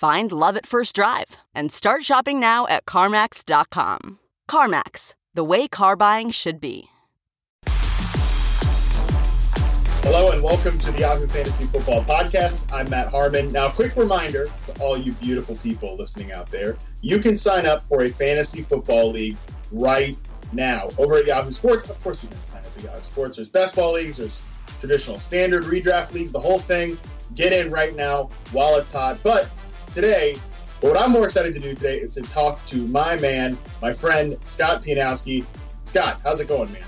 Find love at first drive and start shopping now at CarMax.com. CarMax, the way car buying should be. Hello and welcome to the Yahoo Fantasy Football Podcast. I'm Matt Harmon. Now, quick reminder to all you beautiful people listening out there you can sign up for a fantasy football league right now over at Yahoo Sports. Of course, you can sign up for Yahoo Sports. There's best ball leagues, there's traditional standard redraft leagues, the whole thing. Get in right now while it's hot. But today, what I'm more excited to do today is to talk to my man, my friend Scott Pianowski. Scott, how's it going, man?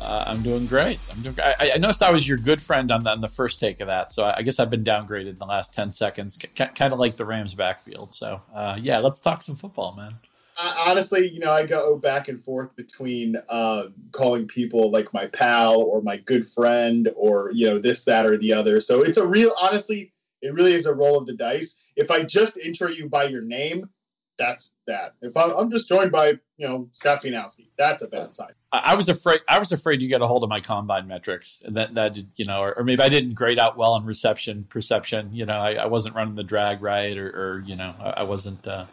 Uh, I'm doing great. I'm doing. I, I, noticed I was your good friend on the, on the first take of that, so I, I guess I've been downgraded in the last ten seconds, c- kind of like the Rams backfield. So uh, yeah, let's talk some football, man. honestly, you know, I go back and forth between uh, calling people like my pal or my good friend or you know this, that, or the other. So it's a real, honestly, it really is a roll of the dice. If I just intro you by your name, that's that. If I'm, I'm just joined by you know Scott Pianowski, that's a bad sign. I, was afraid. I was afraid you get a hold of my combine metrics, and that that you know, or, or, maybe I didn't grade out well on reception perception. You know, I, I wasn't running the drag right, or, or you know, I, I wasn't uh,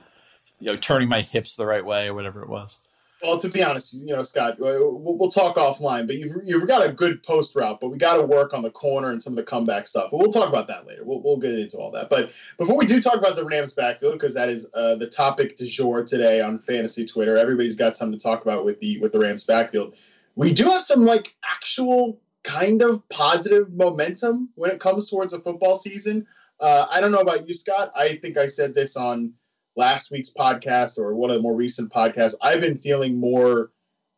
you know turning my hips the right way, or whatever it was. Well, to be honest, you know, Scott, we'll, we'll talk offline, but you've, you've got a good post route, but we got to work on the corner and some of the comeback stuff. But we'll talk about that later. We'll, we'll get into all that. But before we do talk about the Rams backfield, because that is uh, the topic du jour today on fantasy Twitter, everybody's got something to talk about with the with the Rams backfield. We do have some like actual kind of positive momentum when it comes towards a football season. Uh, I don't know about you, Scott. I think I said this on last week's podcast or one of the more recent podcasts, I've been feeling more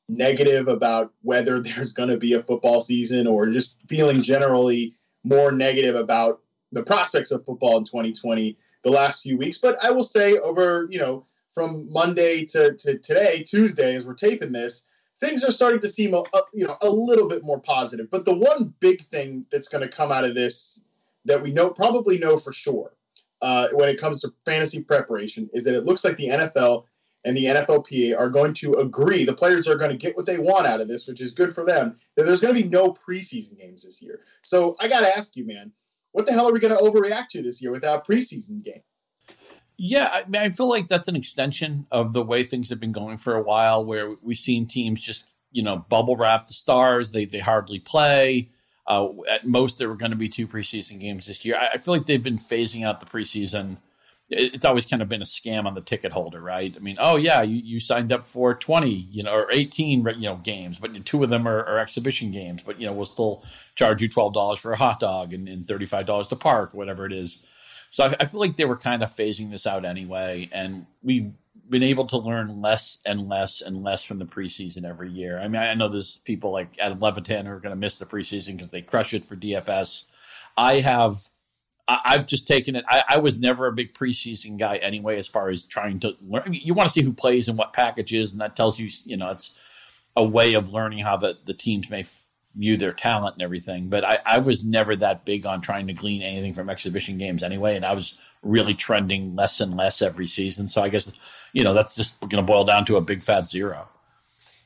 negative about whether there's going to be a football season or just feeling generally more negative about the prospects of football in 2020 the last few weeks. But I will say over, you know, from Monday to, to today, Tuesday, as we're taping this, things are starting to seem, a, a, you know, a little bit more positive. But the one big thing that's going to come out of this that we know probably know for sure uh, when it comes to fantasy preparation is that it looks like the NFL and the NFLPA are going to agree. The players are going to get what they want out of this, which is good for them. That there's going to be no preseason games this year. So I got to ask you, man, what the hell are we going to overreact to this year without preseason games? Yeah, I, mean, I feel like that's an extension of the way things have been going for a while, where we've seen teams just you know bubble wrap the stars. They they hardly play. Uh, at most, there were going to be two preseason games this year. I, I, feel like they've been phasing out the preseason. It, it's always kind of been a scam on the ticket holder, right? I mean, oh yeah, you, you signed up for twenty, you know, or eighteen, you know, games, but two of them are, are exhibition games. But you know, we'll still charge you twelve dollars for a hot dog and, and thirty five dollars to park, whatever it is. So I, I, feel like they were kind of phasing this out anyway, and we been able to learn less and less and less from the preseason every year. I mean, I know there's people like Adam Levitan who are going to miss the preseason because they crush it for DFS. I have, I've just taken it. I, I, was never a big preseason guy anyway, as far as trying to learn. I mean, you want to see who plays and what packages, and that tells you, you know, it's a way of learning how the, the teams may view their talent and everything. But I, I was never that big on trying to glean anything from exhibition games anyway, and I was really trending less and less every season. So I guess you know that's just going to boil down to a big fat zero.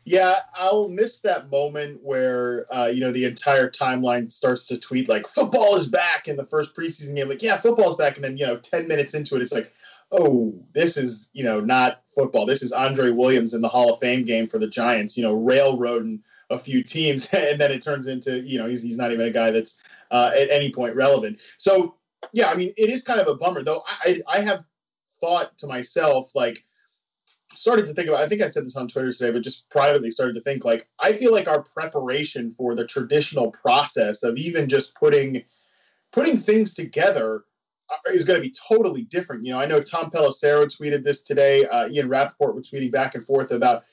Yeah, I'll miss that moment where uh, you know the entire timeline starts to tweet like "football is back" in the first preseason game. Like, yeah, football is back, and then you know, ten minutes into it, it's like, oh, this is you know not football. This is Andre Williams in the Hall of Fame game for the Giants. You know, railroading a few teams, and then it turns into you know he's he's not even a guy that's uh, at any point relevant. So yeah, I mean it is kind of a bummer though. I I have thought to myself like started to think about. I think I said this on Twitter today, but just privately started to think like I feel like our preparation for the traditional process of even just putting putting things together uh, is going to be totally different. You know, I know Tom Pelissero tweeted this today. Uh, Ian Rapoport was tweeting back and forth about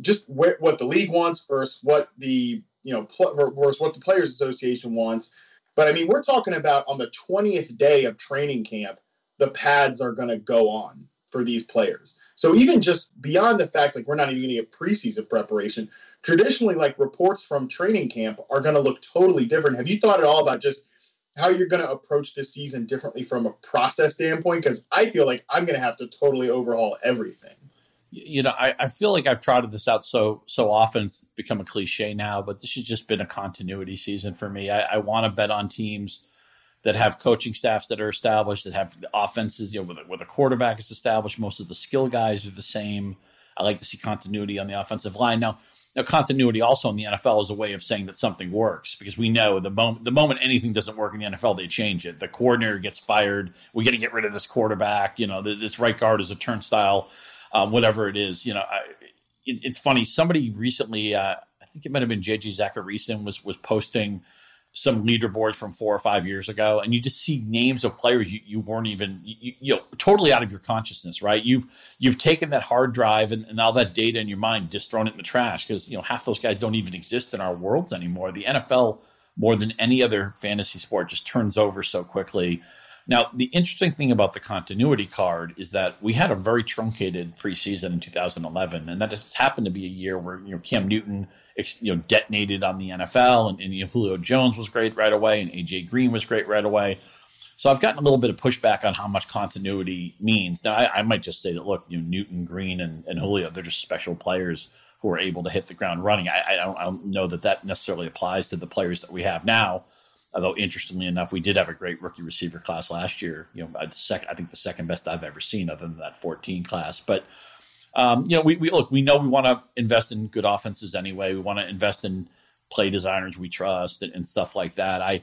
just wh- what the league wants versus what the you know pl- versus what the Players Association wants. But I mean, we're talking about on the 20th day of training camp, the pads are going to go on for these players. So even just beyond the fact like we're not even going to get preseason preparation, traditionally like reports from training camp are going to look totally different. Have you thought at all about just how you're going to approach this season differently from a process standpoint? Because I feel like I'm going to have to totally overhaul everything. You know, I, I feel like I've trotted this out so so often, it's become a cliche now. But this has just been a continuity season for me. I, I want to bet on teams that have coaching staffs that are established, that have offenses, you know, where the, quarterback is established. Most of the skill guys are the same. I like to see continuity on the offensive line. Now, now continuity also in the NFL is a way of saying that something works because we know the moment the moment anything doesn't work in the NFL, they change it. The coordinator gets fired. We got to get rid of this quarterback. You know, this right guard is a turnstile, um, whatever it is. You know, I, it, it's funny. Somebody recently, uh, I think it might have been JJ Zachariason, was was posting some leaderboards from four or five years ago, and you just see names of players you, you weren't even you, you know totally out of your consciousness, right? You've you've taken that hard drive and, and all that data in your mind, just thrown it in the trash because you know half those guys don't even exist in our worlds anymore. The NFL, more than any other fantasy sport, just turns over so quickly. Now, the interesting thing about the continuity card is that we had a very truncated preseason in 2011, and that just happened to be a year where you know Cam Newton you know detonated on the NFL, and, and you know, Julio Jones was great right away, and AJ Green was great right away. So I've gotten a little bit of pushback on how much continuity means. Now I, I might just say that look, you know, Newton, Green, and, and Julio, they're just special players who are able to hit the ground running. I, I, don't, I don't know that that necessarily applies to the players that we have now. Although interestingly enough, we did have a great rookie receiver class last year. You know, sec- I think the second best I've ever seen, other than that 14 class. But um, you know, we, we look, we know we want to invest in good offenses anyway. We want to invest in play designers we trust and, and, stuff like that. I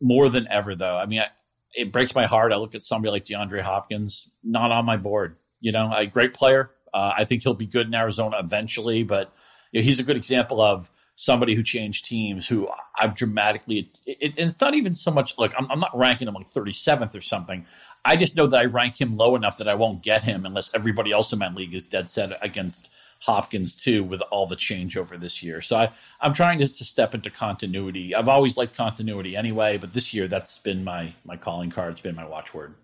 more than ever though. I mean, I, it breaks my heart. I look at somebody like DeAndre Hopkins, not on my board. You know, a great player. Uh, I think he'll be good in Arizona eventually, but you know, he's a good example of somebody who changed teams who I've dramatically. It, it's not even so much like I'm, I'm not ranking him like 37th or something. I just know that I rank him low enough that I won't get him unless everybody else in my league is dead set against Hopkins too with all the changeover this year. So I, I'm trying to, to step into continuity. I've always liked continuity anyway, but this year that's been my my calling card. It's been my watchword.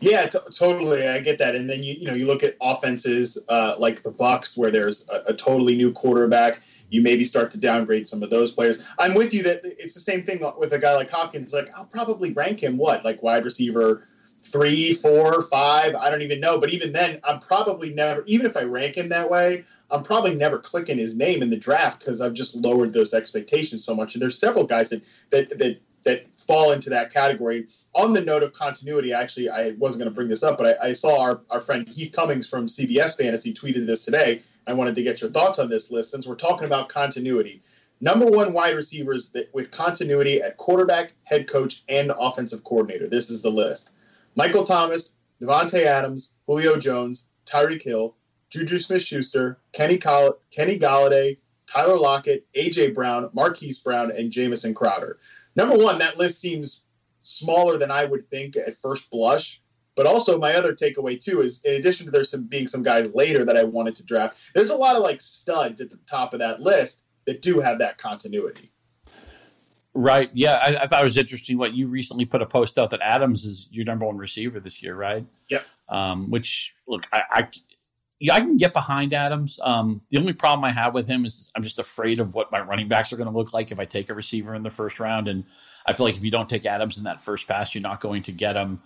Yeah, t- totally. I get that. And then you you know you look at offenses uh, like the Bucs where there's a, a, totally new quarterback. You maybe start to downgrade some of those players. I'm with you that it's the same thing with a guy like Hopkins. Like I'll probably rank him what like wide receiver three, four, five. I don't even know. But even then, I'm probably never, even if I rank him that way, I'm probably never clicking his name in the draft because I've just lowered those expectations so much. And there's several guys that that that that fall into that category. On the note of continuity, actually, I wasn't going to bring this up, but I, I, saw our, our friend Heath Cummings from CBS Fantasy tweeted this today. I wanted to get your thoughts on this list since we're talking about continuity. Number one wide receivers that, with continuity at quarterback, head coach, and offensive coordinator. This is the list. Michael Thomas, Davante Adams, Julio Jones, Tyreek Hill, Juju Smith-Schuster, Kenny Coll- Kenny Golladay, Tyler Lockett, AJ Brown, Marquise Brown, and Jamison Crowder. Number one, that list seems smaller than I would think at first blush. But also, my other takeaway too is, in addition to there some being some guys later that I wanted to draft, there's a lot of like studs at the top of that list that do have that continuity. Right. Yeah. I, I, thought it was interesting what you recently put a post out that Adams is your number one receiver this year, right? Yep. Um, which look, I, I, yeah, I can get behind Adams. Um, the only problem I have with him is I'm just afraid of what my running backs are going to look like if I take a receiver in the first round. And I feel like if you don't take Adams in that first pass, you're not going to get him.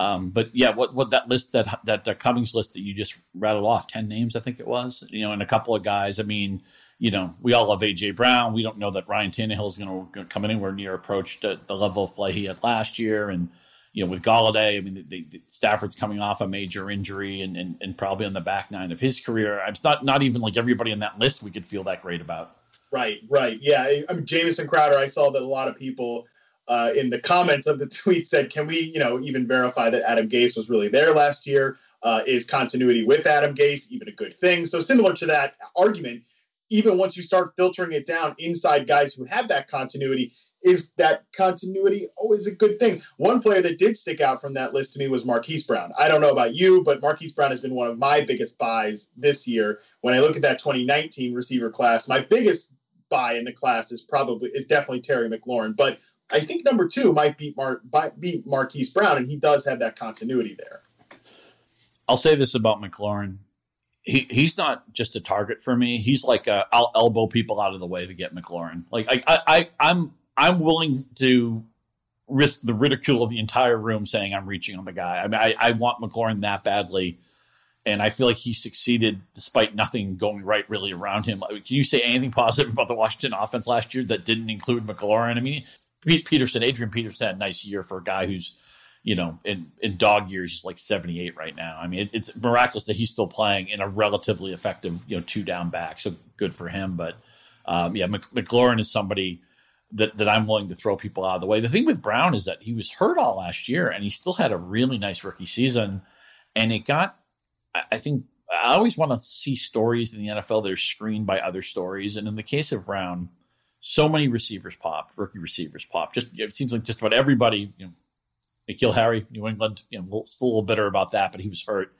Um, but yeah, what what that list that that uh, Cummings list that you just rattled off ten names, I think it was, you know, and a couple of guys. I mean, you know, we all love AJ Brown. We don't know that Ryan Tannehill is going to come anywhere near approach the, the, level of play he had last year. And you know, with Golladay, I mean, the, the Stafford's coming off a major injury and, and, and probably on the back nine of his career. It's not not even like everybody in that list we could feel that great about. Right, right, yeah. I mean, Jamison Crowder. I saw that a lot of people uh, in the comments of the tweet said, "Can we, you know, even verify that Adam Gase was really there last year?" Uh, is continuity with Adam Gase even a good thing? So similar to that argument, even once you start filtering it down inside guys who have that continuity, is that continuity always a good thing? One player that did stick out from that list to me was Marquise Brown. I don't know about you, but Marquise Brown has been one of my biggest buys this year. When I look at that 2019 receiver class, my biggest buy in the class is probably is definitely Terry McLaurin. But I think number two might be Mar- beat Marquise Brown, and he does have that continuity there. I'll say this about McLaurin. He, he's not just a target for me. He's like i will elbow people out of the way to get McLaurin. Like I, I, I I'm I'm willing to risk the ridicule of the entire room saying I'm reaching on the guy. I mean, I, I want McLaurin that badly, and I feel like he succeeded despite nothing going right really around him. Can you say anything positive about the Washington offense last year that didn't include McLaurin? I mean, Pete Peterson, Adrian Peterson had a nice year for a guy who's you know, in, in dog years, he's like 78 right now. I mean, it, it's miraculous that he's still playing in a relatively effective, you know, two down back. So good for him. But um, yeah, McLaurin is somebody that, that I'm willing to throw people out of the way. The thing with Brown is that he was hurt all last year and he still had a really nice rookie season. And it got, I think, I always want to see stories in the NFL that are screened by other stories. And in the case of Brown, so many receivers popped, rookie receivers popped. Just it seems like just about everybody, you know, N'Keal Harry, New England, you know, a little bitter about that, but he was hurt.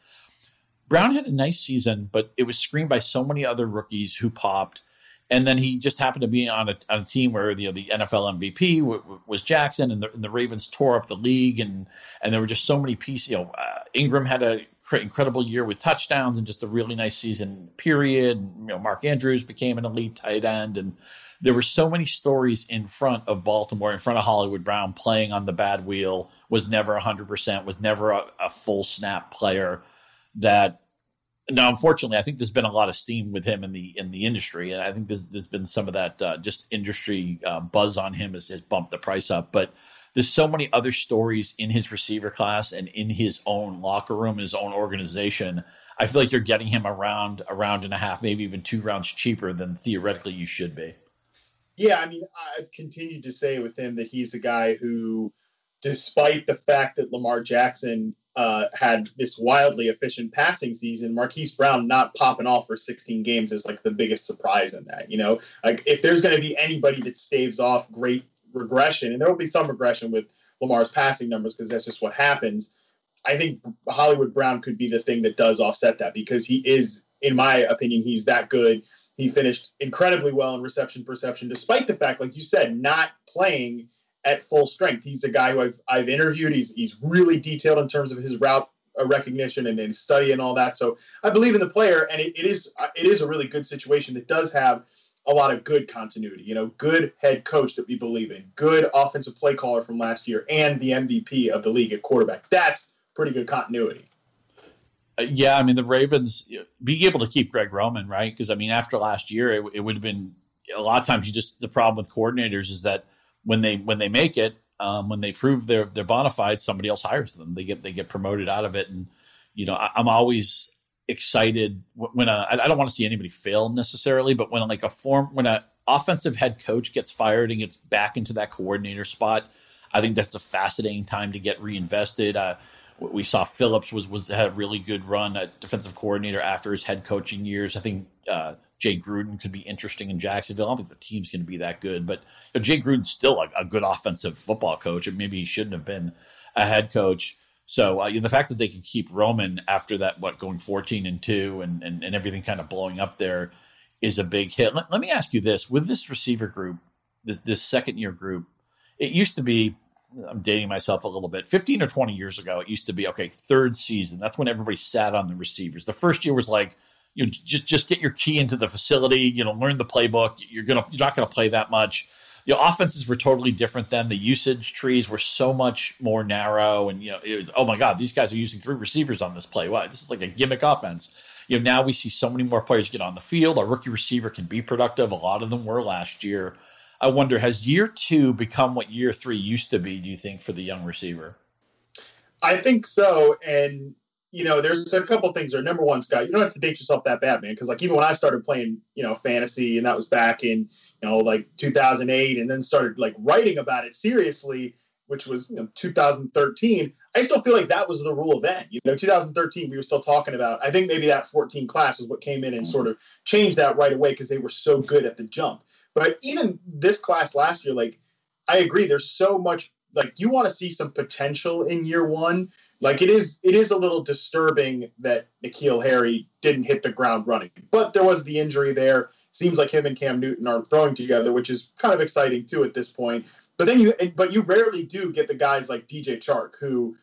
Brown had a nice season, but it was screened by so many other rookies who popped and then he just happened to be on a, on a team where you know, the NFL MVP w- w- was Jackson, and the, and the, Ravens tore up the league, and and there were just so many pieces. You know, uh, Ingram had a cr- incredible year with touchdowns and just a really nice season. Period. And, you know, Mark Andrews became an elite tight end, and there were so many stories in front of Baltimore, in front of Hollywood Brown, playing on the bad wheel. Was never hundred percent. Was never a, a full snap player. That now, unfortunately, I think there's been a lot of steam with him in the in the industry, and I think there's, there's been some of that uh, just industry uh, buzz on him has, has bumped the price up. But there's so many other stories in his receiver class and in his own locker room, his own organization. I feel like you're getting him around a round and a half, maybe even two rounds cheaper than theoretically you should be. Yeah, I mean, I've continued to say with him that he's a guy who, despite the fact that Lamar Jackson uh, had this wildly efficient passing season, Marquise Brown not popping off for 16 games is like the biggest surprise in that. You know, like if there's going to be anybody that staves off great regression, and there will be some regression with Lamar's passing numbers because that's just what happens. I think Hollywood Brown could be the thing that does offset that because he is, in my opinion, he's that good. He finished incredibly well in reception perception, despite the fact, like you said, not playing at full strength. He's a guy who I've, I've interviewed. He's he's really detailed in terms of his route uh, recognition and, and study and all that. So I believe in the player, and it, it is uh, it is a really good situation that does have a lot of good continuity. You know, good head coach that we believe in, good offensive play caller from last year, and the MVP of the league at quarterback. That's pretty good continuity. Uh, yeah, I mean the Ravens being able to keep Greg Roman, right? Because I mean, after last year, it, it would have been a lot of times. You just the problem with coordinators is that when they when they make it, um, when they prove they're they're bona fide, somebody else hires them. They get they get promoted out of it, and you know I, am always excited when I don't want to see anybody fail necessarily, but when like a form when a offensive head coach gets fired and gets back into that coordinator spot, I think that's a fascinating time to get reinvested. Uh, we saw Phillips was was had a really good run at defensive coordinator after his head coaching years. I think uh, Jay Gruden could be interesting in Jacksonville. I don't think the team's going to be that good, but you know, Jay Gruden's still a, a, good offensive football coach, and maybe he shouldn't have been a head coach. So uh, you know, the fact that they can keep Roman after that, what going fourteen and two, and and, and everything kind of blowing up there, is a big hit. Let, let me ask you this: with this receiver group, this this second year group, it used to be I'm dating myself a little bit. 15 or 20 years ago, it used to be okay, third season. That's when everybody sat on the receivers. The first year was like, you know, just just get your key into the facility, you know, learn the playbook. You're gonna you're not gonna play that much. You know, offenses were totally different then. The usage trees were so much more narrow, and you know, it was oh my god, these guys are using three receivers on this play. Wow, this is like a gimmick offense. You know, now we see so many more players get on the field. Our rookie receiver can be productive. A lot of them were last year. I wonder, has year two become what year three used to be, do you think, for the young receiver? I think so. And, you know, there's a couple things there. Number one, Scott, you don't have to date yourself that bad, man. Because, like, even when I started playing, you know, fantasy, and that was back in, you know, like 2008, and then started, like, writing about it seriously, which was you know 2013, I still feel like that was the rule then. You know, 2013 we were still talking about. I think maybe that 14 class was what came in and sort of changed that right away because they were so good at the jump. But even this class last year, like I agree, there's so much like you want to see some potential in year one. Like it is, it is a little disturbing that N'Keal Harry didn't hit the ground running, but there was the injury there. Seems like him and Cam Newton are throwing together, which is kind of exciting too at this point. But then you, but you rarely do get the guys like DJ Chark who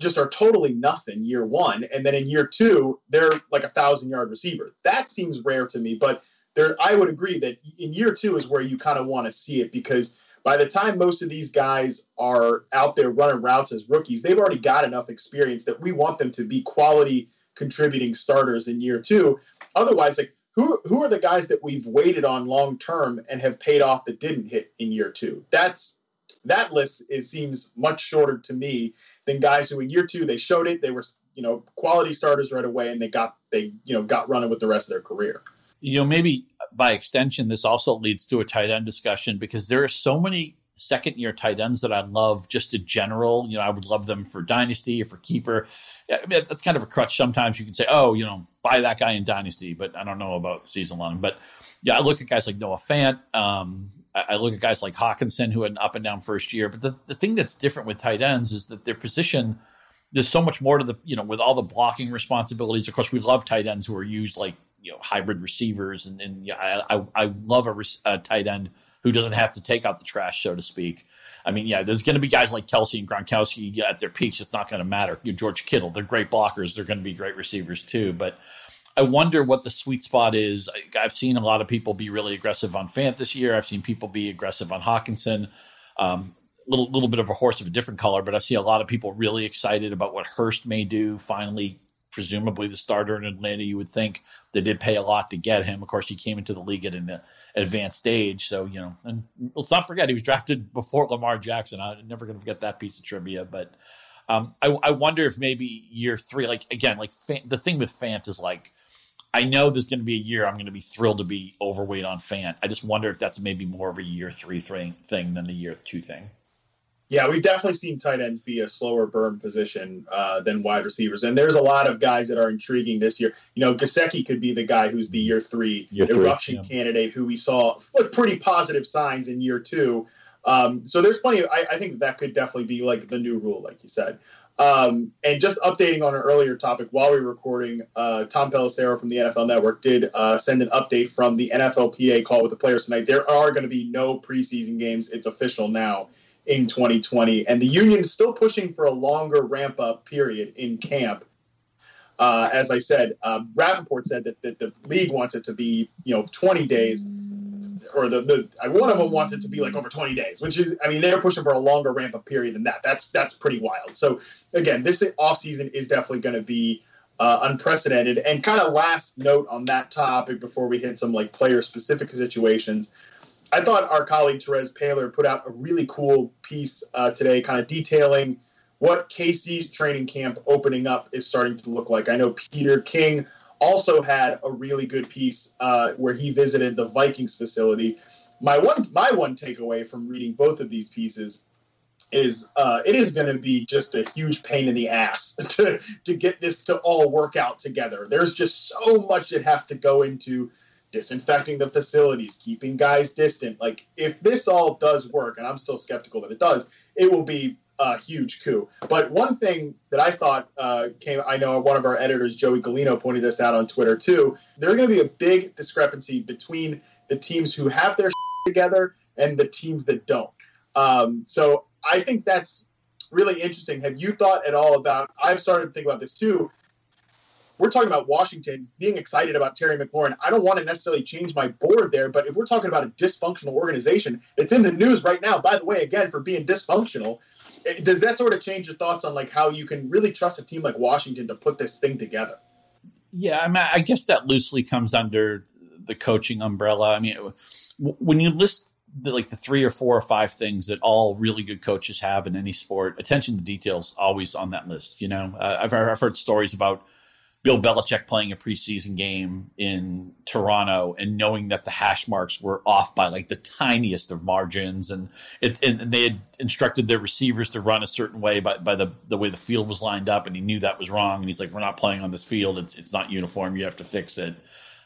just are totally nothing year one, and then in year two they're like a thousand yard receiver. That seems rare to me, but there, I would agree that in year two is where you kind of want to see it because by the time most of these guys are out there running routes as rookies, they've already got enough experience that we want them to be quality contributing starters in year two. Otherwise, like who who are the guys that we've waited on long term and have paid off that didn't hit in year two? That's that list it seems much shorter to me than guys who in year two they showed it, they were you know quality starters right away, and they got they you know got running with the rest of their career. You know, maybe by extension, this also leads to a tight end discussion because there are so many second year tight ends that I love just in general. You know, I would love them for dynasty or for keeper. I mean, that's kind of a crutch. Sometimes you can say, oh, you know, buy that guy in dynasty, but I don't know about season long. But yeah, I look at guys like Noah Fant. Um, I, I, look at guys like Hockenson who had an up and down first year. But the, the thing that's different with tight ends is that their position, there's so much more to the, you know, with all the blocking responsibilities. Of course, we love tight ends who are used like you know hybrid receivers, and and yeah, I I, I love a, a, tight end who doesn't have to take out the trash, so to speak. I mean, yeah, there's going to be guys like Kelce and Gronkowski at their peaks. It's not going to matter. You know, George Kittle, they're great blockers. They're going to be great receivers too. But I wonder what the sweet spot is. I, have seen a lot of people be really aggressive on Fant this year. I've seen people be aggressive on Hockenson. Um, little little bit of a horse of a different color, but I see a lot of people really excited about what Hurst may do. Finally, presumably the starter in Atlanta. You would think they did pay a lot to get him. Of course, he came into the league at an advanced stage, so you know. And let's not forget he was drafted before Lamar Jackson. I'm never going to forget that piece of trivia. But um, I, I, wonder if maybe year three, like again, like the thing with Fant is like. I know there's going to be a year I'm going to be thrilled to be overweight on Fant. I just wonder if that's maybe more of a year three thing, thing than the year two thing. Yeah, we've definitely seen tight ends be a slower burn position uh, than wide receivers, and there's a lot of guys that are intriguing this year. You know, Gesicki could be the guy who's the year three year eruption three, yeah. candidate, who we saw with pretty positive signs in year two. Um, so there's plenty. Of, I, I, think that could definitely be like the new rule, like you said. Um, and just updating on an earlier topic, while we were recording, uh, Tom Pelissero from the NFL Network did uh, send an update from the NFLPA call with the players tonight. There are going to be no preseason games. It's official now in 2020. And the union is still pushing for a longer ramp up period in camp. Uh, as I said, um, Rapoport said that, that the league wants it to be, you know, 20 days, or the, the one of them wants it to be like over 20 days, which is, I mean, they're pushing for a longer ramp up period than that. That's that's pretty wild. So again, this offseason is definitely going to be uh, unprecedented. And kind of last note on that topic before we hit some like player specific situations. I thought our colleague Terez Paylor put out a really cool piece uh, today, kind of detailing what KC's training camp opening up is starting to look like. I know Peter King also had a really good piece uh, where he visited the Vikings facility. My one my one takeaway from reading both of these pieces is uh, it is going to be just a huge pain in the ass to to get this to all work out together. There's just so much that has to go into disinfecting the facilities, keeping guys distant. Like, if this all does work, and I'm still skeptical that it does, it will be a huge coup. But one thing that I thought uh, came, I know one of our editors, Joey Galino, pointed this out on Twitter too. There's going to be a big discrepancy between the teams who have their together and the teams that don't. Um, so I think that's really interesting. Have you thought at all about? I've started to think about this too we're talking about Washington being excited about Terry McLaurin. I don't want to necessarily change my board there, but if we're talking about a dysfunctional organization, it's in the news right now, by the way, again, for being dysfunctional. Eh, does that sort of change your thoughts on like how you can really trust a team like Washington to put this thing together? Yeah, I mean, I guess that loosely comes under the coaching umbrella. I mean, when you list the, like the three or four or five things that all really good coaches have in any sport, attention to details always on that list. You know, uh, I've, I've heard stories about Bill Belichick playing a preseason game in Toronto and knowing that the hash marks were off by like the tiniest of margins, and it and, they had instructed their receivers to run a certain way by, by the the way the field was lined up, and he knew that was wrong, and he's like, "We're not playing on this field. It's it's not uniform. You have to fix it."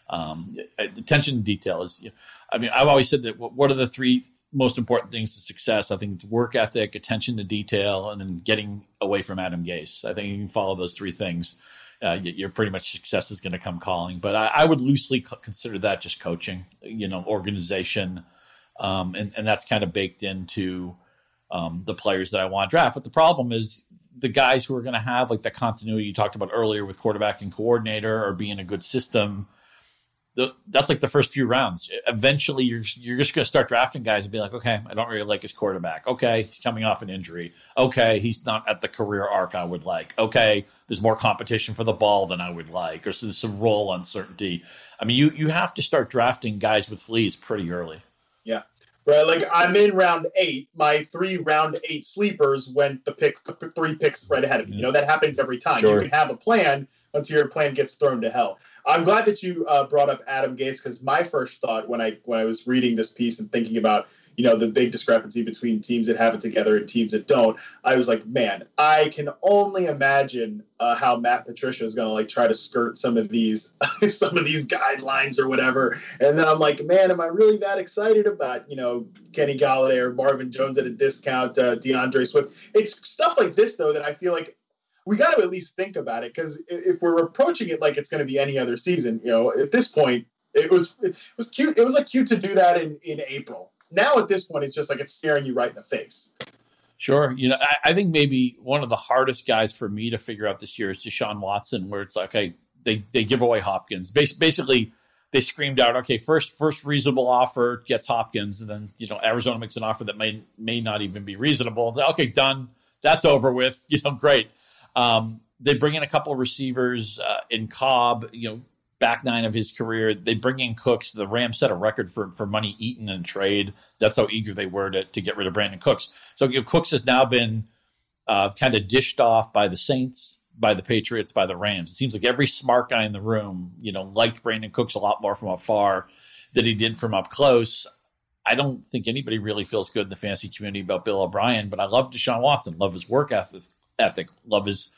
Um, attention to detail is. I mean, I've always said that. What are the three most important things to success? I think it's work ethic, attention to detail, and then getting away from Adam Gase. I think you can follow those three things uh, your pretty much success is going to come calling. But I, I would loosely consider that just coaching, you know, organization, um, and and that's kind of baked into um, the players that I want to draft. But the problem is the guys who are going to have like the continuity you talked about earlier with quarterback and coordinator or being a good system the, that's like the first few rounds. Eventually, you're you're just going to start drafting guys and be like, okay, I don't really like his quarterback. Okay, he's coming off an injury. Okay, he's not at the career arc I would like. Okay, there's more competition for the ball than I would like, or so there's some role uncertainty. I mean, you you have to start drafting guys with fleas pretty early. Yeah. Right, like I'm in round eight. My three round eight sleepers went the picks, the three picks right ahead of me. You know that happens every time. Sure. You can have a plan until your plan gets thrown to hell. I'm glad that you uh, brought up Adam Gase because my first thought when I when I was reading this piece and thinking about you know the big discrepancy between teams that have it together and teams that don't, I was like, man, I can only imagine uh, how Matt Patricia is going to like try to skirt some of these some of these guidelines or whatever. And then I'm like, man, am I really that excited about you know Kenny Golladay or Marvin Jones at a discount, uh, D'Andre Swift? It's stuff like this though that I feel like we got to at least think about it because if we're approaching it like it's going to be any other season, you know, at this point, it was it was cute. It was like cute to do that in in April. Now at this point, it's just like it's staring you right in the face. Sure, you know, I, I think maybe one of the hardest guys for me to figure out this year is Deshaun Watson, where it's like, okay, they they give away Hopkins, basically. They screamed out, okay, first first reasonable offer gets Hopkins, and then you know Arizona makes an offer that may may not even be reasonable. Say, okay, done, that's over with. You know, great. Um, they bring in a couple of receivers uh, in Cobb, you know, back nine of his career. They bring in Cooks. The Rams set a record for, for money eaten in trade. That's how eager they were to, to get rid of Brandin Cooks. So you know, Cooks has now been uh, kind of dished off by the Saints, by the Patriots, by the Rams. It seems like every smart guy in the room, you know, liked Brandin Cooks a lot more from afar than he did from up close. I don't think anybody really feels good in the fantasy community about Bill O'Brien, but I love Deshaun Watson, love his work ethic, ethic, love his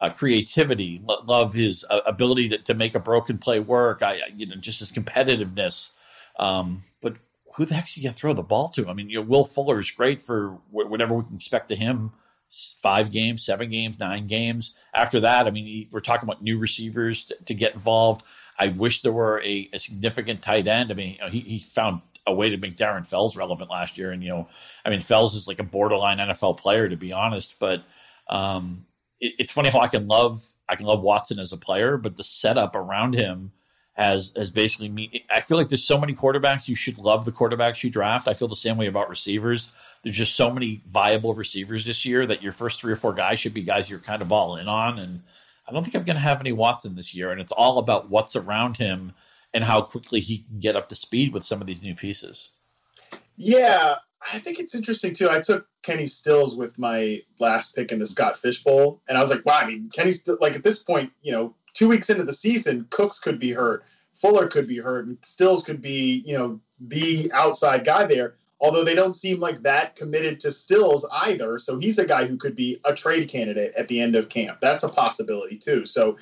uh, creativity, lo- love his uh, ability to, to, make a broken play work. I, you know, just his competitiveness. Um, but who the heck should you throw the ball to? I mean, you know, Will Fuller is great for wh- whatever we can expect to him. Five games, seven games, nine games. After that, I mean, he, we're talking about new receivers to, to get involved. I wish there were a, a significant tight end. I mean, you know, he, he found a way to make Darren Fells relevant last year. And, you know, I mean, Fells is like a borderline NFL player, to be honest. But um, it, it's funny how I can love I can love Watson as a player, but the setup around him has has basically me. I feel like there's so many quarterbacks. You should love the quarterbacks you draft. I feel the same way about receivers. There's just so many viable receivers this year that your first three or four guys should be guys you're kind of all in on. And I don't think I'm going to have any Watson this year. And it's all about what's around him and how quickly he can get up to speed with some of these new pieces. Yeah, I think it's interesting too. I took Kenny Stills with my last pick in the Scott Fish Bowl, and I was like, wow. I mean, Kenny still like at this point, you know, two weeks into the season, Cooks could be hurt, Fuller could be hurt, and Stills could be, you know, the outside guy there. Although they don't seem like that committed to Stills either, so he's a guy who could be a trade candidate at the end of camp. That's a possibility too. So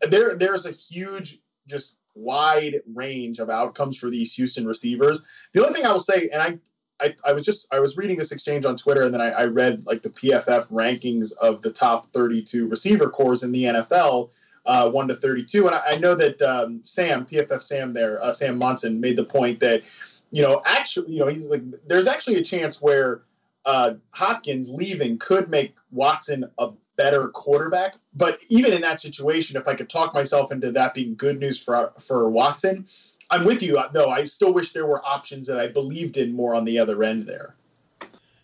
there, there's a huge, just wide range of outcomes for these Houston receivers. The only thing I will say, and I I, I was just I was reading this exchange on Twitter and then I, I read like the PFF rankings of the top 32 receiver cores in the NFL, uh, one to 32, and I, I know that um, Sam PFF Sam there uh, Sam Monson made the point that you know actually you know he's like there's actually a chance where uh, Hopkins leaving could make Watson a better quarterback, but even in that situation, if I could talk myself into that being good news for for Watson, I'm with you uh, though. I still wish there were options that I believed in more on the other end there.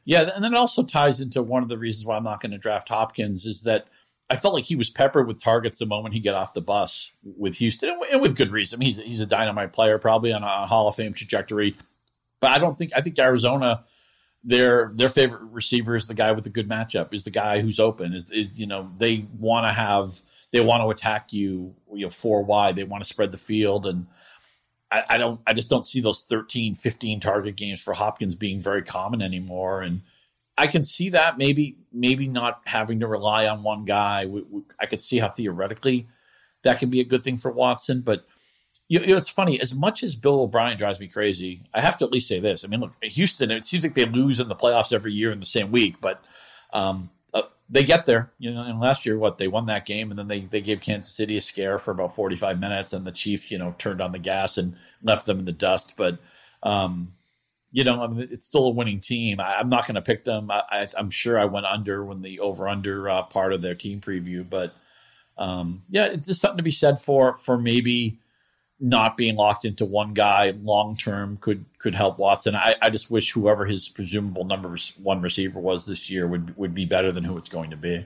Yeah, and then it also ties into one of the reasons why I'm not going to draft Hopkins is that I felt like he was peppered with targets the moment he got off the bus with Houston, and with good reason. He's he's a dynamite player, probably on a Hall of Fame trajectory. But I don't think I think Arizona, their their favorite receiver is the guy with a good matchup, is the guy who's open. Is is you know they want to have they want to attack you, you know, four wide. They want to spread the field. And I, don't, I just don't see those 13, 15 target games for Hopkins being very common anymore. And I can see that maybe, maybe not having to rely on one guy. We, we, I could see how theoretically that can be a good thing for Watson. But, you know, it's funny. As much as Bill O'Brien drives me crazy, I have to at least say this. I mean, look, Houston. It seems like they lose in the playoffs every year in the same week, but um, they get there. You know, and last year, what they won that game, and then they they gave Kansas City a scare for about forty five minutes, and the Chiefs, you know, turned on the gas and left them in the dust. But um, you know, I mean, it's still a winning team. I, am not going to pick them. I, am sure I went under when the over under uh, part of their team preview, but um, yeah, it's just something to be said for for maybe not being locked into one guy long term could could help Watson. I, I just wish whoever his presumable number one receiver was this year would would be better than who it's going to be.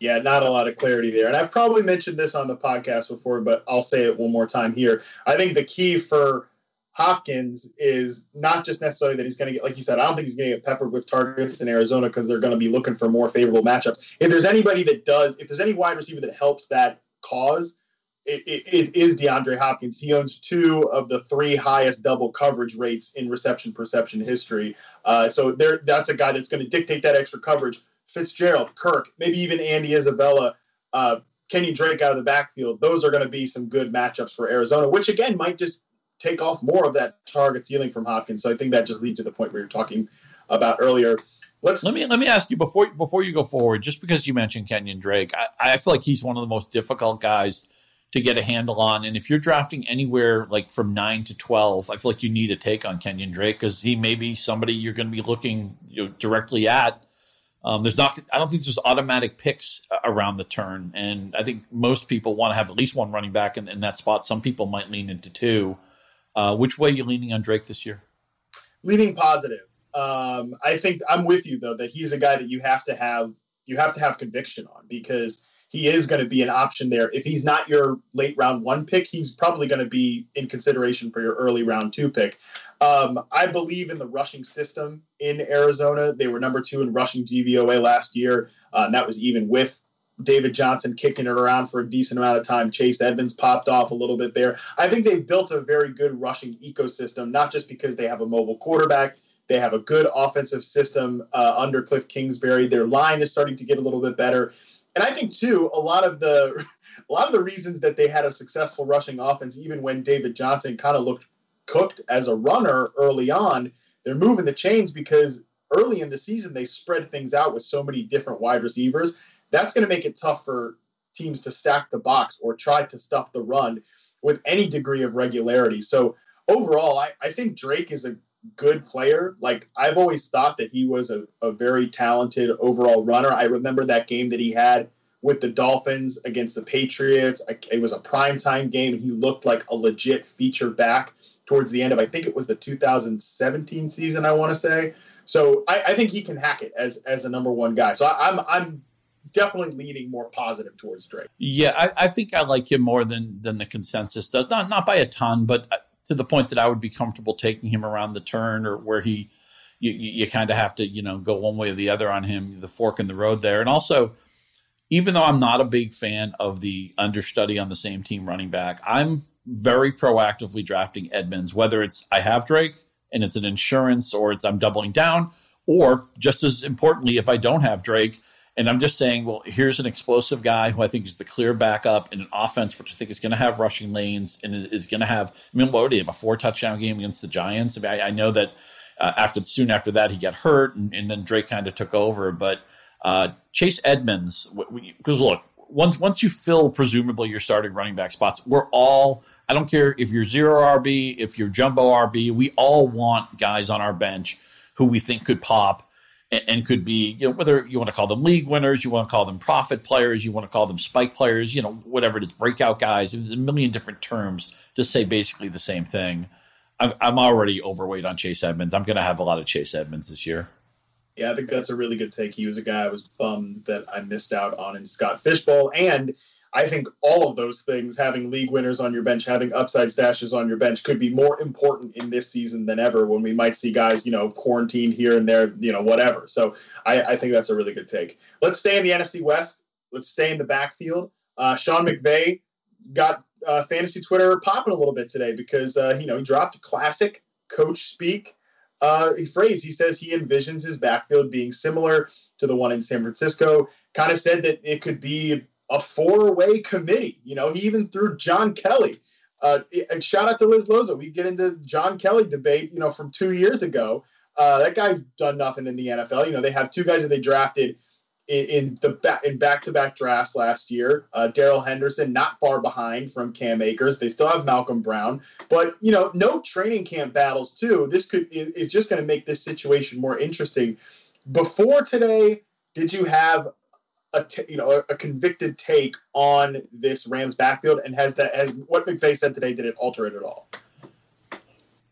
Yeah, not a lot of clarity there. And I've probably mentioned this on the podcast before, but I'll say it one more time here. I think the key for Hopkins is not just necessarily that he's going to get, like you said, I don't think he's going to get peppered with targets in Arizona because they're going to be looking for more favorable matchups. If there's anybody that does, if there's any wide receiver that helps that cause, it, it, it is DeAndre Hopkins. He owns two of the three highest double coverage rates in reception perception history. Uh, so there, that's a guy that's going to dictate that extra coverage. Fitzgerald, Kirk, maybe even Andy Isabella, uh, Kenny Drake out of the backfield. Those are going to be some good matchups for Arizona, which again might just take off more of that target ceiling from Hopkins. So I think that just leads to the point we were talking about earlier. Let's let me let me ask you before before you go forward, just because you mentioned Kenyon Drake, I, I feel like he's one of the most difficult guys to get a handle on. And if you're drafting anywhere like from nine to twelve, I feel like you need a take on Kenyon Drake because he may be somebody you're going to be looking you know, directly at. Um, there's not, I don't think there's automatic picks around the turn, and I think most people want to have at least one running back in, in that spot. Some people might lean into two. Uh, which way are you leaning on Drake this year? Leaning positive. Um, I think I'm with you though that he's a guy that you have to have you have to have conviction on because he is going to be an option there. If he's not your late round one pick, he's probably going to be in consideration for your early round two pick. Um, I believe in the rushing system in Arizona. They were number two in rushing DVOA last year, uh, and that was even with David Johnson kicking it around for a decent amount of time. Chase Edmonds popped off a little bit there. I think they've built a very good rushing ecosystem, not just because they have a mobile quarterback. They have a good offensive system uh, under Cliff Kingsbury. Their line is starting to get a little bit better. And I think too, a lot of the a lot of the reasons that they had a successful rushing offense, even when David Johnson kind of looked cooked as a runner early on, they're moving the chains because early in the season they spread things out with so many different wide receivers. That's going to make it tough for teams to stack the box or try to stuff the run with any degree of regularity. So overall, I, I think Drake is a good player. Like I've always thought that he was a, a very talented overall runner. I remember that game that he had with the Dolphins against the Patriots. It was a primetime game, and he looked like a legit feature back towards the end of I think it was the 2017 season. I want to say. So I, I, think he can hack it as as a number one guy. So I, I'm I'm definitely leaning more positive towards Drake. Yeah, I, I, think I like him more than than the consensus does. Not not by a ton, but uh, to the point that I would be comfortable taking him around the turn or where he you, you, kind of have to you know go one way or the other on him, the fork in the road there, and also. Even though I'm not a big fan of the understudy on the same team running back, I'm very proactively drafting Edmonds, whether it's I have Drake and it's an insurance or it's I'm doubling down, or just as importantly, if I don't have Drake, and I'm just saying, well, here's an explosive guy who I think is the clear backup in an offense, which I think is going to have rushing lanes and is going to have. I mean, what would he have a four touchdown game against the Giants? I mean, I, I know that uh, after soon after that he got hurt, and, and then Drake kind of took over. But uh, Chase Edmonds, because look, once once you fill presumably your starting running back spots, we're all. I don't care if you're zero RB, if you're jumbo RB, we all want guys on our bench who we think could pop and, and, could be, you know, whether you want to call them league winners, you want to call them profit players, you want to call them spike players, you know, whatever it is, breakout guys. There's a million different terms to say basically the same thing. I'm, I'm already overweight on Chase Edmonds. I'm going to have a lot of Chase Edmonds this year. Yeah, I think that's a really good take. He was a guy I was bummed that I missed out on in Scott Fishbowl. And I think all of those things, having league winners on your bench, having upside stashes on your bench, could be more important in this season than ever when we might see guys, you know, quarantined here and there, you know, whatever. So I, I think that's a really good take. Let's stay in the NFC West. Let's stay in the backfield. Uh, Sean McVay got uh, fantasy Twitter popping a little bit today because uh, you know he dropped a classic coach speak uh, phrase. He says he envisions his backfield being similar to the one in San Francisco. Kind of said that it could be a four-way committee. You know, he even threw John Kelly. Uh, and shout out to Liz Loza. We get into John Kelly debate, you know, from two years ago. Uh, that guy's done nothing in the NFL. You know, they have two guys that they drafted in, in the back in back-to-back drafts last year. Uh, Darrell Henderson, not far behind from Cam Akers. They still have Malcolm Brown, but you know, no training camp battles too. This could is just going to make this situation more interesting. Before today, did you have a t- you know a, a, convicted take on this Rams backfield, and has that as what McVay said today? Did it alter it at all?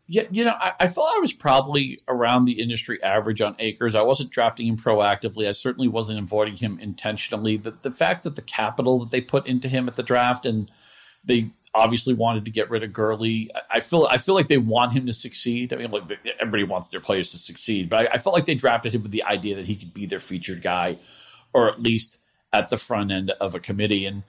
Yeah, you know, I, I thought I was probably around the industry average on Akers. I wasn't drafting him proactively. I certainly wasn't avoiding him intentionally. The the fact that the capital that they put into him at the draft and they obviously wanted to get rid of Gurley. I feel I feel like they want him to succeed. I mean, like everybody wants their players to succeed, but I, I, felt like they drafted him with the idea that he could be their featured guy, or at least at the front end of a committee. And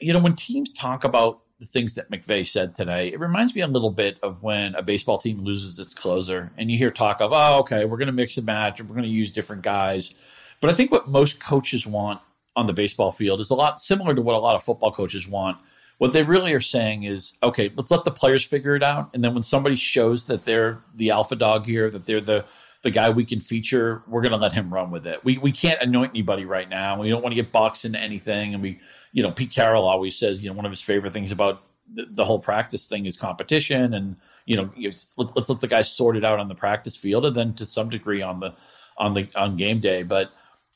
you know, when teams talk about the things that McVay said today, it reminds me a little bit of when a baseball team loses its closer, and you hear talk of, "Oh, okay, we're going to mix and match, and we're going to use different guys." But I think what most coaches want on the baseball field is a lot similar to what a lot of football coaches want what they really are saying is, okay, let's let the players figure it out. And then when somebody shows that they're the alpha dog here, that they're the the guy we can feature, we're going to let him run with it. We we can't anoint anybody right now. We don't want to get boxed into anything. And we, you know, Pete Carroll always says, you know, one of his favorite things about the, the whole practice thing is competition, and you know, let's, let's let the guys sort it out on the practice field, and then to some degree on the on the on game day. But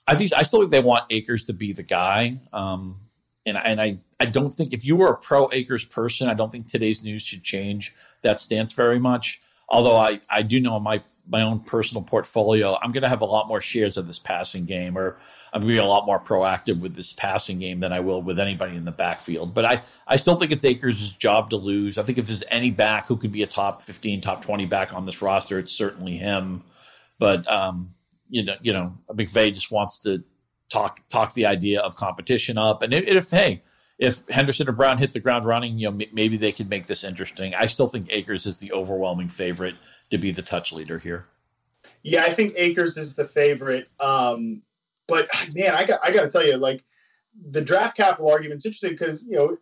I think I still think they want Akers to be the guy. Um, and and I I don't think if you were a pro Akers person, I don't think today's news should change that stance very much. Although I I do know in my my own personal portfolio, I'm going to have a lot more shares of this passing game, or I'm going to be a lot more proactive with this passing game than I will with anybody in the backfield. But I, I still think it's Akers' job to lose. I think if there's any back who could be a top 15, top 20 back on this roster, it's certainly him. But um, you know, you know, McVay just wants to talk talk the idea of competition up. And if, if hey, if Henderson or Brown hit the ground running, you know m- maybe they could make this interesting. I still think Akers is the overwhelming favorite to be the touch leader here. Yeah, I think Akers is the favorite. Um, but man, I got I got to tell you, like the draft capital argument's interesting because you know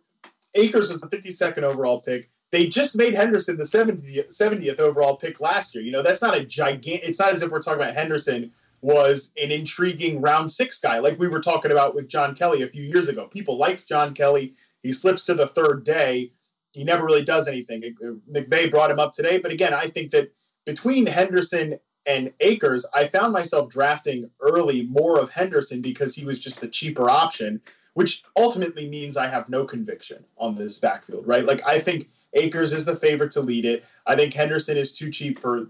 Akers was the 52nd overall pick. They just made Henderson the 70th, 70th overall pick last year. You know, that's not a gigantic. It's not as if we're talking about Henderson was an intriguing round six guy, like we were talking about with John Kelly a few years ago. People like John Kelly. He slips to the third day. He never really does anything. McVay brought him up today, but again, I think that between Henderson and Akers, I found myself drafting early more of Henderson because he was just the cheaper option, which ultimately means I have no conviction on this backfield, right? Like I think Akers is the favorite to lead it. I think Henderson is too cheap for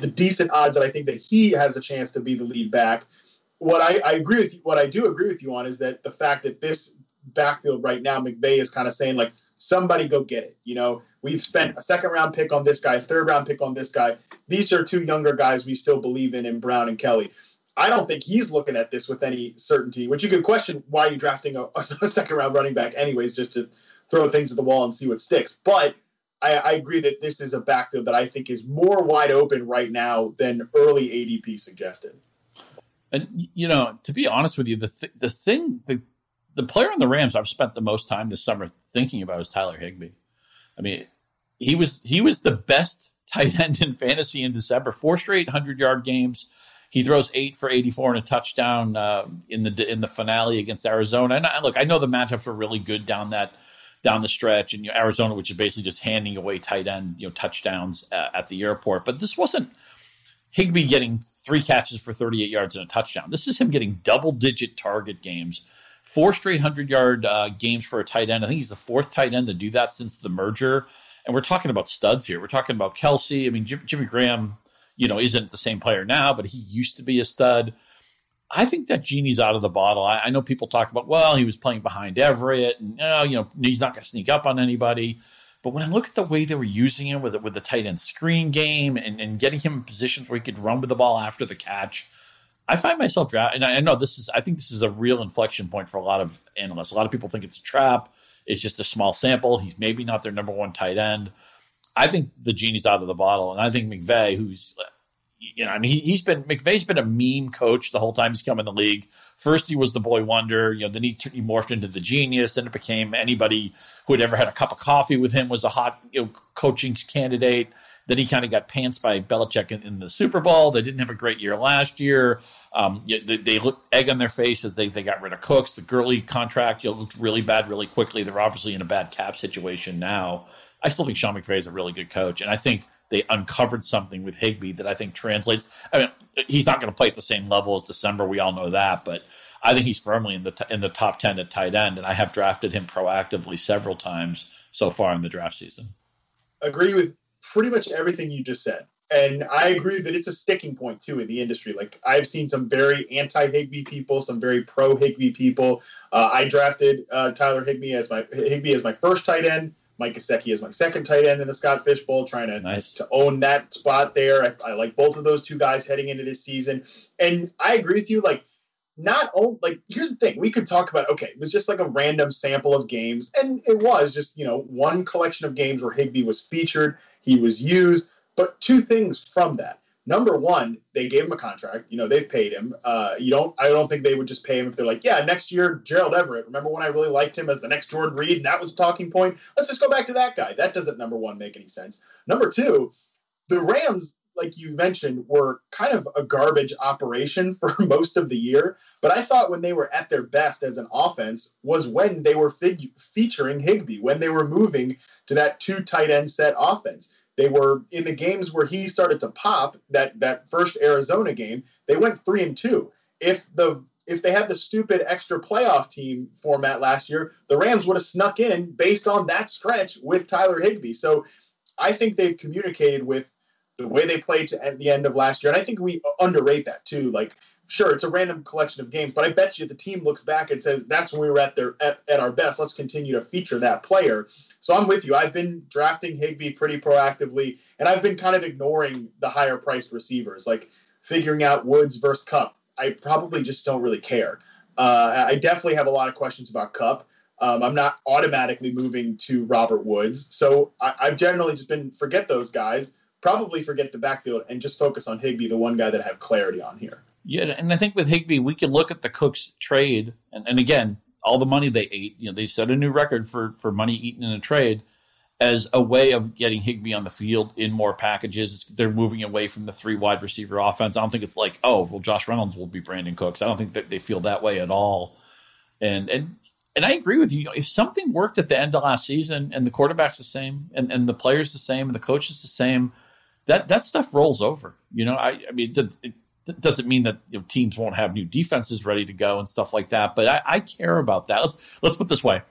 the decent odds that I think that he has a chance to be the lead back. What I, I agree with you, what I do agree with you on is that the fact that this backfield right now, McVay is kind of saying like somebody go get it. You know, we've spent a second round pick on this guy, third round pick on this guy. These are two younger guys we still believe in in Brown and Kelly. I don't think he's looking at this with any certainty, which you could question why you're you drafting a, a second round running back anyways, just to throw things at the wall and see what sticks. But I, I, agree that this is a backfield that I think is more wide open right now than early ADP suggested. And you know, to be honest with you, the th- the thing the the player on the Rams I've spent the most time this summer thinking about is Tyler Higbee. I mean, he was he was the best tight end in fantasy in December. Four straight hundred yard games. He throws eight for eighty four and a touchdown uh, in the in the finale against Arizona. And I, look, I know the matchups were really good down that down the stretch, and you know, Arizona, which is basically just handing away tight end, you know, touchdowns uh, at the airport. But this wasn't Higbee getting three catches for 38 yards and a touchdown. This is him getting double digit target games, four straight hundred yard uh, games for a tight end. I think he's the fourth tight end to do that since the merger. And we're talking about studs here. We're talking about Kelce. I mean, Jim, Jimmy Graham, you know, isn't the same player now, but he used to be a stud. I think that genie's out of the bottle. I, I, know people talk about, well, he was playing behind Everett, and uh, you know he's not going to sneak up on anybody. But when I look at the way they were using him with with the tight end screen game and, and getting him in positions where he could run with the ball after the catch, I find myself draft, and I know this is. I think this is a real inflection point for a lot of analysts. A lot of people think it's a trap. It's just a small sample. He's maybe not their number one tight end. I think the genie's out of the bottle, and I think McVay, who's you know, I mean, he, has been McVay's been a meme coach the whole time he's come in the league. First, he was the boy wonder. You know, then he, he morphed into the genius. Then it became anybody who had ever had a cup of coffee with him was a hot you know, coaching candidate. Then he kind of got pants by Belichick in, in, the Super Bowl. They didn't have a great year last year. Um, they, they looked egg on their face as they, they got rid of Cooks. The Gurley contract you know, looked really bad really quickly. They're obviously in a bad cap situation now. I still think Sean McVay is a really good coach, and I think they uncovered something with Higbee that I think translates. I mean, he's not going to play at the same level as December. We all know that, but I think he's firmly in the t- in the top ten at tight end, and I have drafted him proactively several times so far in the draft season. Agree with pretty much everything you just said. And I agree that it's a sticking point too in the industry. Like I've seen some very anti Higbee people, some very pro Higbee people. Uh, I drafted uh, Tyler Higbee as my Higbee as my first tight end. Mike Gesicki is my second tight end in the Scott Fish Bowl, trying to, nice. to own that spot there. I, I, like both of those two guys heading into this season. And I agree with you. Like, not only, like, here's the thing we could talk about, okay, it was just like a random sample of games. And it was just, you know, one collection of games where Higbee was featured, he was used. But two things from that number one, they gave him a contract. You know, they've paid him. Uh, you don't. I don't think they would just pay him if they're like, yeah, next year Gerald Everett. Remember when I really liked him as the next Jordan Reed, and that was a talking point. Let's just go back to that guy. That doesn't number one make any sense. Number two, the Rams. Like you mentioned, were kind of a garbage operation for most of the year. But I thought when they were at their best as an offense was when they were fig- featuring Higbee, when they were moving to that two tight end set offense they were in the games where he started to pop. That that first Arizona game, they went three and two. If the if they had the stupid extra playoff team format last year, the Rams would have snuck in based on that stretch with Tyler Higbee. So I think they've communicated with the way they played to at the end of last year, and I think we underrate that too. Like, sure, it's a random collection of games, but I bet you the team looks back and says that's when we were at their at, at our best. Let's continue to feature that player. So I'm with you. I've been drafting Higbee pretty proactively, and I've been kind of ignoring the higher priced receivers, like figuring out Woods versus Kupp. I probably just don't really care. Uh, I definitely have a lot of questions about Kupp. Um, I'm not automatically moving to Robert Woods, so I, I've generally just been forget those guys, probably forget the backfield, and just focus on Higbee, the one guy that I have clarity on here. Yeah, and I think with Higbee, we can look at the Cooks trade, and, and again, all the money they ate. You know, they set a new record for for money eaten in a trade as a way of getting Higbee on the field in more packages. They're moving away from the three wide receiver offense. I don't think it's like, oh, well, Josh Reynolds will be Brandin Cooks. I don't think that they feel that way at all. And and and I agree with you. If something worked at the end of last season and the quarterback's the same and, and the player's the same and the coach is the same, that that stuff rolls over. You know, I I mean it, it doesn't mean that you know, teams won't have new defenses ready to go and stuff like that. But I, I, care about that. Let's let's put this way: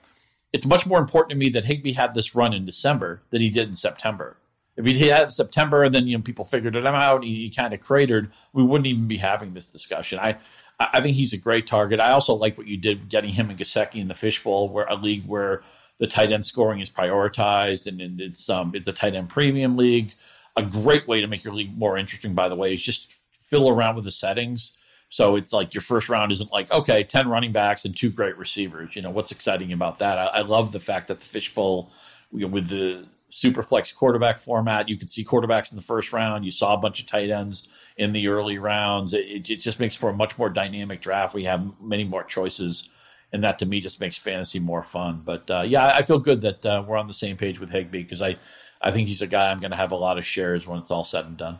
it's much more important to me that Higbee had this run in December than he did in September. If he had September and then you know people figured it out, he, he kind of cratered. We wouldn't even be having this discussion. I I think he's a great target. I also like what you did getting him and Gesicki in the fishbowl, where a league where the tight end scoring is prioritized, and, and it's um it's a tight end premium league. A great way to make your league more interesting, by the way, is just fiddle around with the settings. So it's like your first round isn't like, okay, 10 running backs and two great receivers. You know, what's exciting about that? I, I love the fact that the fishbowl you know, with the super flex quarterback format, you can see quarterbacks in the first round. You saw a bunch of tight ends in the early rounds. It, it just makes for a much more dynamic draft. We have many more choices. And that to me just makes fantasy more fun. But uh, yeah, I feel good that uh, we're on the same page with Higbee because I, I think he's a guy I'm going to have a lot of shares when it's all said and done.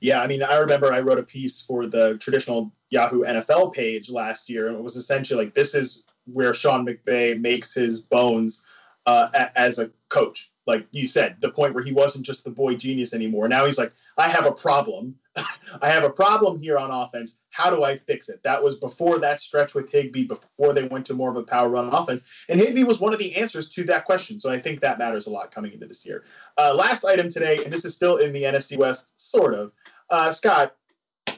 Yeah, I mean, I remember I wrote a piece for the traditional Yahoo NFL page last year, and it was essentially like this is where Sean McVay makes his bones uh, a- as a coach. Like you said, the point where he wasn't just the boy genius anymore. Now he's like, I have a problem. I have a problem here on offense. How do I fix it? That was before that stretch with Higbee, before they went to more of a power run offense. And Higbee was one of the answers to that question. So I think that matters a lot coming into this year. Uh, last item today, and this is still in the NFC West, sort of. Uh, Scott,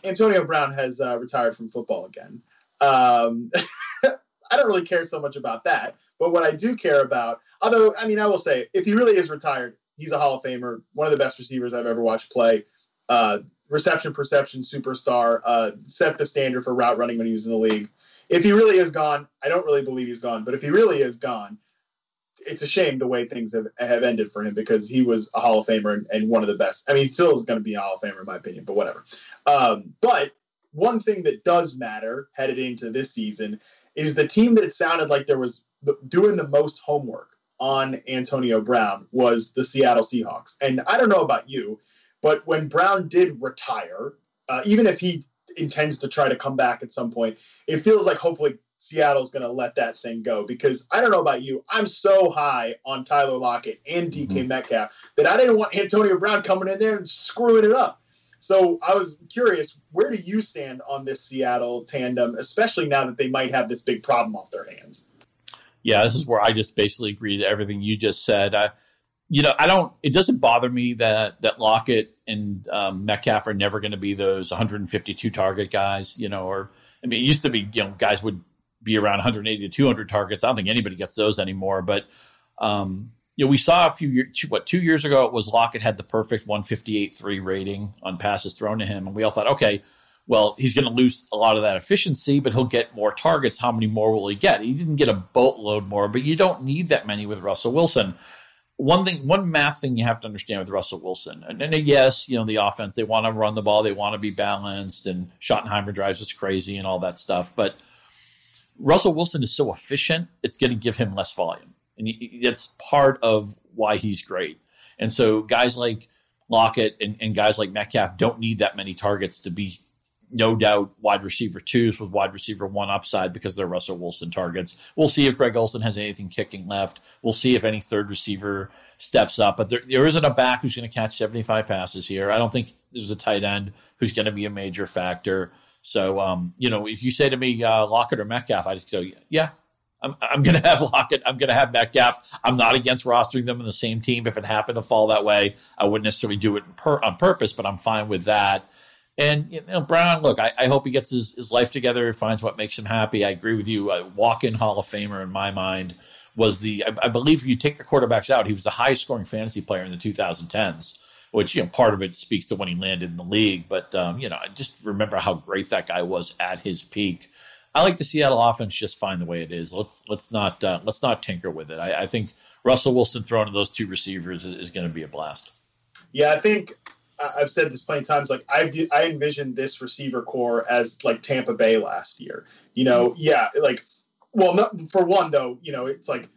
Antonio Brown has uh, retired from football again. Um, I don't really care so much about that, but what I do care about, although I mean, I will say, if he really is retired, he's a Hall of Famer, one of the best receivers I've ever watched play. uh, reception perception superstar, uh, set the standard for route running when he was in the league. If he really is gone, I don't really believe he's gone, but if he really is gone, it's a shame the way things have, have ended for him because he was a Hall of Famer and, and one of the best. I mean, he still is going to be a Hall of Famer in my opinion, but whatever. Um, but one thing that does matter headed into this season is the team that sounded like there was doing the most homework on Antonio Brown was the Seattle Seahawks. And I don't know about you, but when Brown did retire, uh, even if he intends to try to come back at some point, it feels like hopefully Seattle's going to let that thing go because I don't know about you. I'm so high on Tyler Lockett and DK mm-hmm. Metcalf that I didn't want Antonio Brown coming in there and screwing it up. So I was curious, where do you stand on this Seattle tandem, especially now that they might have this big problem off their hands? Yeah, this is where I just basically agree to everything you just said. I, you know, I don't. It doesn't bother me that that Lockett and um, Metcalf are never going to be those 152 target guys. You know, or I mean, it used to be you know guys would be around 180 to 200 targets. I don't think anybody gets those anymore. But um, you know, we saw a few years, what, two years ago, it was Lockett had the perfect 158.3 rating on passes thrown to him. And we all thought, okay, well, he's going to lose a lot of that efficiency, but he'll get more targets. How many more will he get? He didn't get a boatload more, but you don't need that many with Russell Wilson. One thing, one math thing you have to understand with Russell Wilson, and, and yes, you know, the offense, they want to run the ball, they want to be balanced, and Schottenheimer drives us crazy and all that stuff. But Russell Wilson is so efficient, it's going to give him less volume and it's part of why he's great. And so guys like Lockett and, and, guys like Metcalf don't need that many targets to be no doubt wide receiver twos with wide receiver one upside because they're Russell Wilson targets. We'll see if Greg Olsen has anything kicking left. We'll see if any third receiver steps up. But there, there isn't a back who's going to catch 75 passes here. I don't think there's a tight end who's going to be a major factor. So, um, you know, if you say to me, uh, Lockett or Metcalf, I just go, yeah, I'm, I'm going to have Lockett. I'm going to have Metcalf. I'm not against rostering them in the same team. If it happened to fall that way, I wouldn't necessarily do it per, on purpose, but I'm fine with that. And you know, Brown, look, I, I hope he gets his, his, life together, finds what makes him happy. I agree with you. A walk-in Hall of Famer in my mind was the. I, I believe if you take the quarterbacks out, he was the highest scoring fantasy player in the 2010s which you know part of it speaks to when he landed in the league. But um, you know, I just remember how great that guy was at his peak. I like the Seattle offense just fine the way it is. Let's let's not uh, let's not tinker with it. I, I, think Russell Wilson throwing to those two receivers is, is going to be a blast. Yeah, I think I've said this plenty times. Like I I envisioned this receiver corps as like Tampa Bay last year. You know, yeah, like well, not, for one though, you know, it's like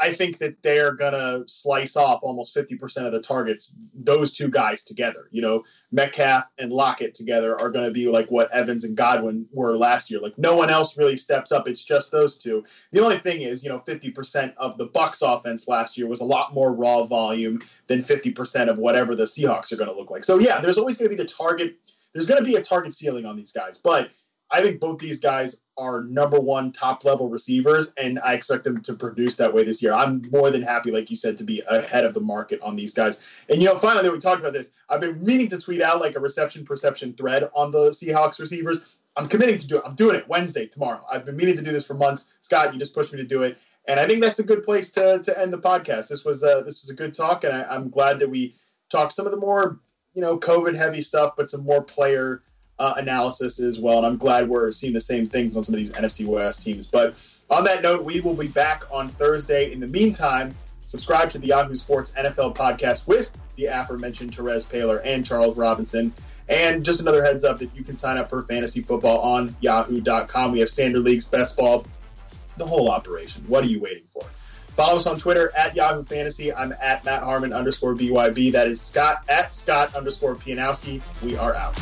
I think that they're gonna slice off almost 50% of the targets. Those two guys together, you know, Metcalf and Lockett together are gonna be like what Evans and Godwin were last year. Like no one else really steps up. It's just those two. The only thing is, you know, 50% of the Bucs offense last year was a lot more raw volume than 50% of whatever the Seahawks are gonna look like. So yeah, there's always gonna be the target. There's gonna be a target ceiling on these guys, but I think both these guys are number one top level receivers, and I expect them to produce that way this year. I'm more than happy, like you said, to be ahead of the market on these guys. And you know, finally, we talked about this. I've been meaning to tweet out like a reception perception thread on the Seahawks receivers. I'm committing to do it. I'm doing it Wednesday, tomorrow. I've been meaning to do this for months. Scott, you just pushed me to do it, and I think that's a good place to to end the podcast. This was uh, this was a good talk, and I, I'm glad that we talked some of the more you know COVID heavy stuff, but some more player uh, analysis as well. And I'm glad we're seeing the same things on some of these NFC West teams. But on that note, we will be back on Thursday. In the meantime, subscribe to the Yahoo Sports NFL podcast with the aforementioned Terez Paylor and Charles Robinson. And just another heads up that you can sign up for fantasy football on yahoo.com. We have standard leagues, best ball, the whole operation. What are you waiting for? Follow us on Twitter at Yahoo Fantasy. I'm at Matt Harmon underscore BYB. That is Scott at Scott underscore Pianowski. We are out.